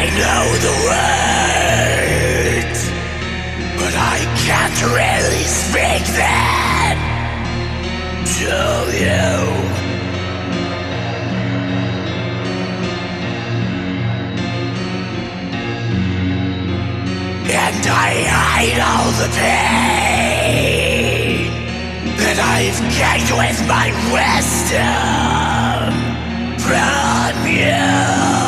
I know the words, but I can't really speak them to you. And I hide all the pain that I've gained with my wisdom from you.